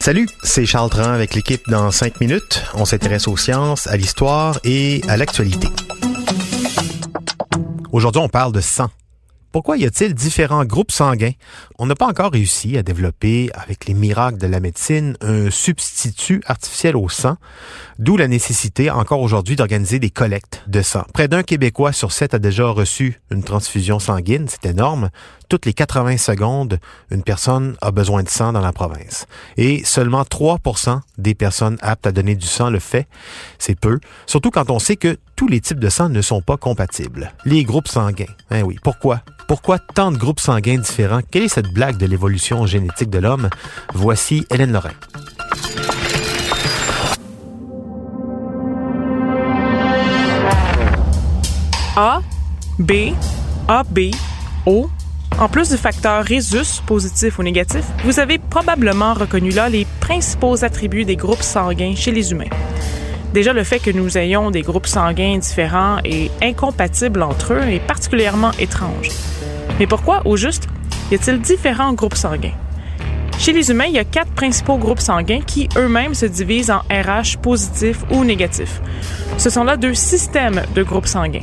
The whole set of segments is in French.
Salut, c'est Charles Tran avec l'équipe dans 5 minutes. On s'intéresse aux sciences, à l'histoire et à l'actualité. Aujourd'hui, on parle de sang. Pourquoi y a-t-il différents groupes sanguins? On n'a pas encore réussi à développer, avec les miracles de la médecine, un substitut artificiel au sang, d'où la nécessité encore aujourd'hui d'organiser des collectes de sang. Près d'un Québécois sur sept a déjà reçu une transfusion sanguine, c'est énorme. Toutes les 80 secondes, une personne a besoin de sang dans la province. Et seulement 3% des personnes aptes à donner du sang le fait. C'est peu, surtout quand on sait que tous les types de sang ne sont pas compatibles. Les groupes sanguins. Hein oui, pourquoi? Pourquoi tant de groupes sanguins différents? Quelle est cette blague de l'évolution génétique de l'homme? Voici Hélène Lorrain. A, B, AB, O. En plus du facteur rhésus, positif ou négatif, vous avez probablement reconnu là les principaux attributs des groupes sanguins chez les humains. Déjà, le fait que nous ayons des groupes sanguins différents et incompatibles entre eux est particulièrement étrange. Mais pourquoi, au juste, y a-t-il différents groupes sanguins? Chez les humains, il y a quatre principaux groupes sanguins qui eux-mêmes se divisent en RH positif ou négatif. Ce sont là deux systèmes de groupes sanguins.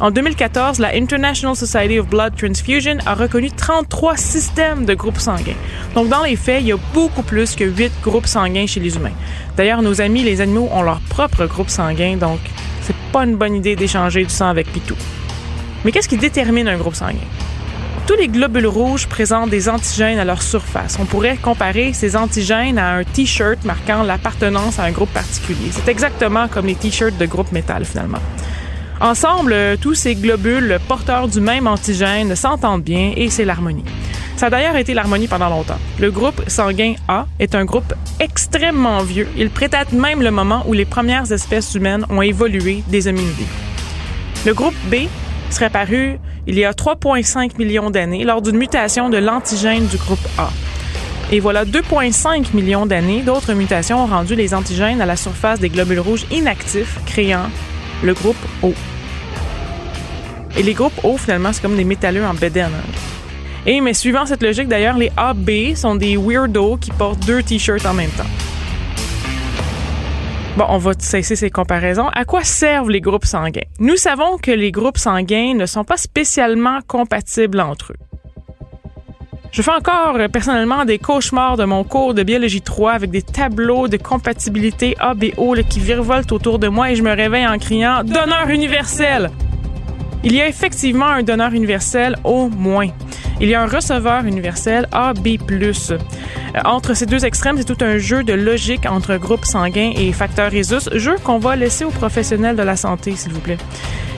En 2014, la International Society of Blood Transfusion a reconnu 33 systèmes de groupes sanguins. Donc, dans les faits, il y a beaucoup plus que 8 groupes sanguins chez les humains. D'ailleurs, nos amis les animaux ont leur propre groupe sanguin, donc c'est pas une bonne idée d'échanger du sang avec Pitou. Mais qu'est-ce qui détermine un groupe sanguin? Tous les globules rouges présentent des antigènes à leur surface. On pourrait comparer ces antigènes à un T-shirt marquant l'appartenance à un groupe particulier. C'est exactement comme les T-shirts de groupe métal, finalement. Ensemble, tous ces globules porteurs du même antigène s'entendent bien et c'est l'harmonie. Ça a d'ailleurs été l'harmonie pendant longtemps. Le groupe sanguin A est un groupe extrêmement vieux. Il prédate même le moment où les premières espèces humaines ont évolué des hominidés. Le groupe B serait apparu il y a 3,5 millions d'années lors d'une mutation de l'antigène du groupe A. Et voilà 2,5 millions d'années, d'autres mutations ont rendu les antigènes à la surface des globules rouges inactifs, créant le groupe O. Et les groupes O, finalement, c'est comme des métalleux en bédaine. Et mais suivant cette logique, d'ailleurs, les AB sont des weirdos qui portent deux t-shirts en même temps. Bon, on va cesser ces comparaisons. À quoi servent les groupes sanguins? Nous savons que les groupes sanguins ne sont pas spécialement compatibles entre eux. Je fais encore euh, personnellement des cauchemars de mon cours de biologie 3 avec des tableaux de compatibilité A, B, O qui virevoltent autour de moi et je me réveille en criant Donneur universel! Il y a effectivement un donneur universel au moins. Il y a un receveur universel AB+. Euh, entre ces deux extrêmes, c'est tout un jeu de logique entre groupes sanguins et facteurs rhésus, jeu qu'on va laisser aux professionnels de la santé, s'il vous plaît.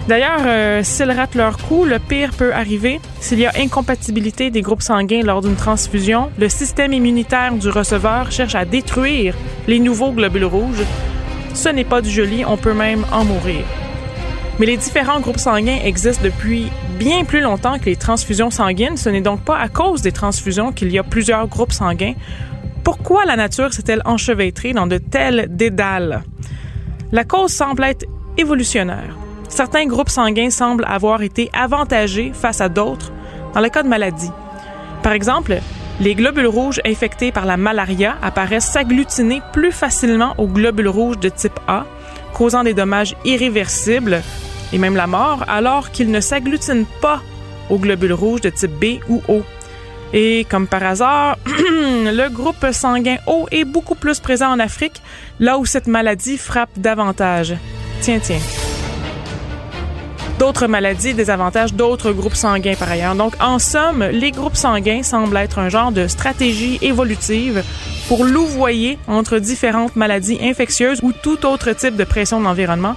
D'ailleurs, euh, s'ils ratent leur coup, le pire peut arriver. S'il y a incompatibilité des groupes sanguins lors d'une transfusion, le système immunitaire du receveur cherche à détruire les nouveaux globules rouges. Ce n'est pas du joli, on peut même en mourir. Mais les différents groupes sanguins existent depuis bien plus longtemps que les transfusions sanguines. Ce n'est donc pas à cause des transfusions qu'il y a plusieurs groupes sanguins. Pourquoi la nature s'est-elle enchevêtrée dans de tels dédales? La cause semble être évolutionnaire. Certains groupes sanguins semblent avoir été avantagés face à d'autres dans le cas de maladies. Par exemple, les globules rouges infectés par la malaria apparaissent s'agglutiner plus facilement aux globules rouges de type A, causant des dommages irréversibles et même la mort, alors qu'ils ne s'agglutinent pas aux globules rouges de type B ou O. Et comme par hasard, le groupe sanguin O est beaucoup plus présent en Afrique, là où cette maladie frappe davantage. Tiens, tiens d'autres maladies, des avantages d'autres groupes sanguins par ailleurs. Donc, en somme, les groupes sanguins semblent être un genre de stratégie évolutive pour louvoyer entre différentes maladies infectieuses ou tout autre type de pression de l'environnement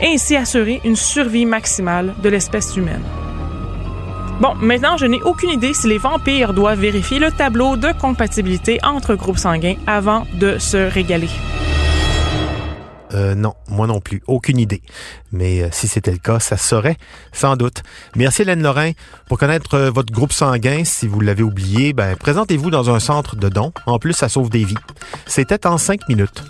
et ainsi assurer une survie maximale de l'espèce humaine. Bon, maintenant, je n'ai aucune idée si les vampires doivent vérifier le tableau de compatibilité entre groupes sanguins avant de se régaler. Euh, non, moi non plus. Aucune idée. Mais euh, si c'était le cas, ça serait sans doute. Merci Hélène Lorrain. Pour connaître euh, votre groupe sanguin, si vous l'avez oublié, ben, présentez-vous dans un centre de dons. En plus, ça sauve des vies. C'était en cinq minutes.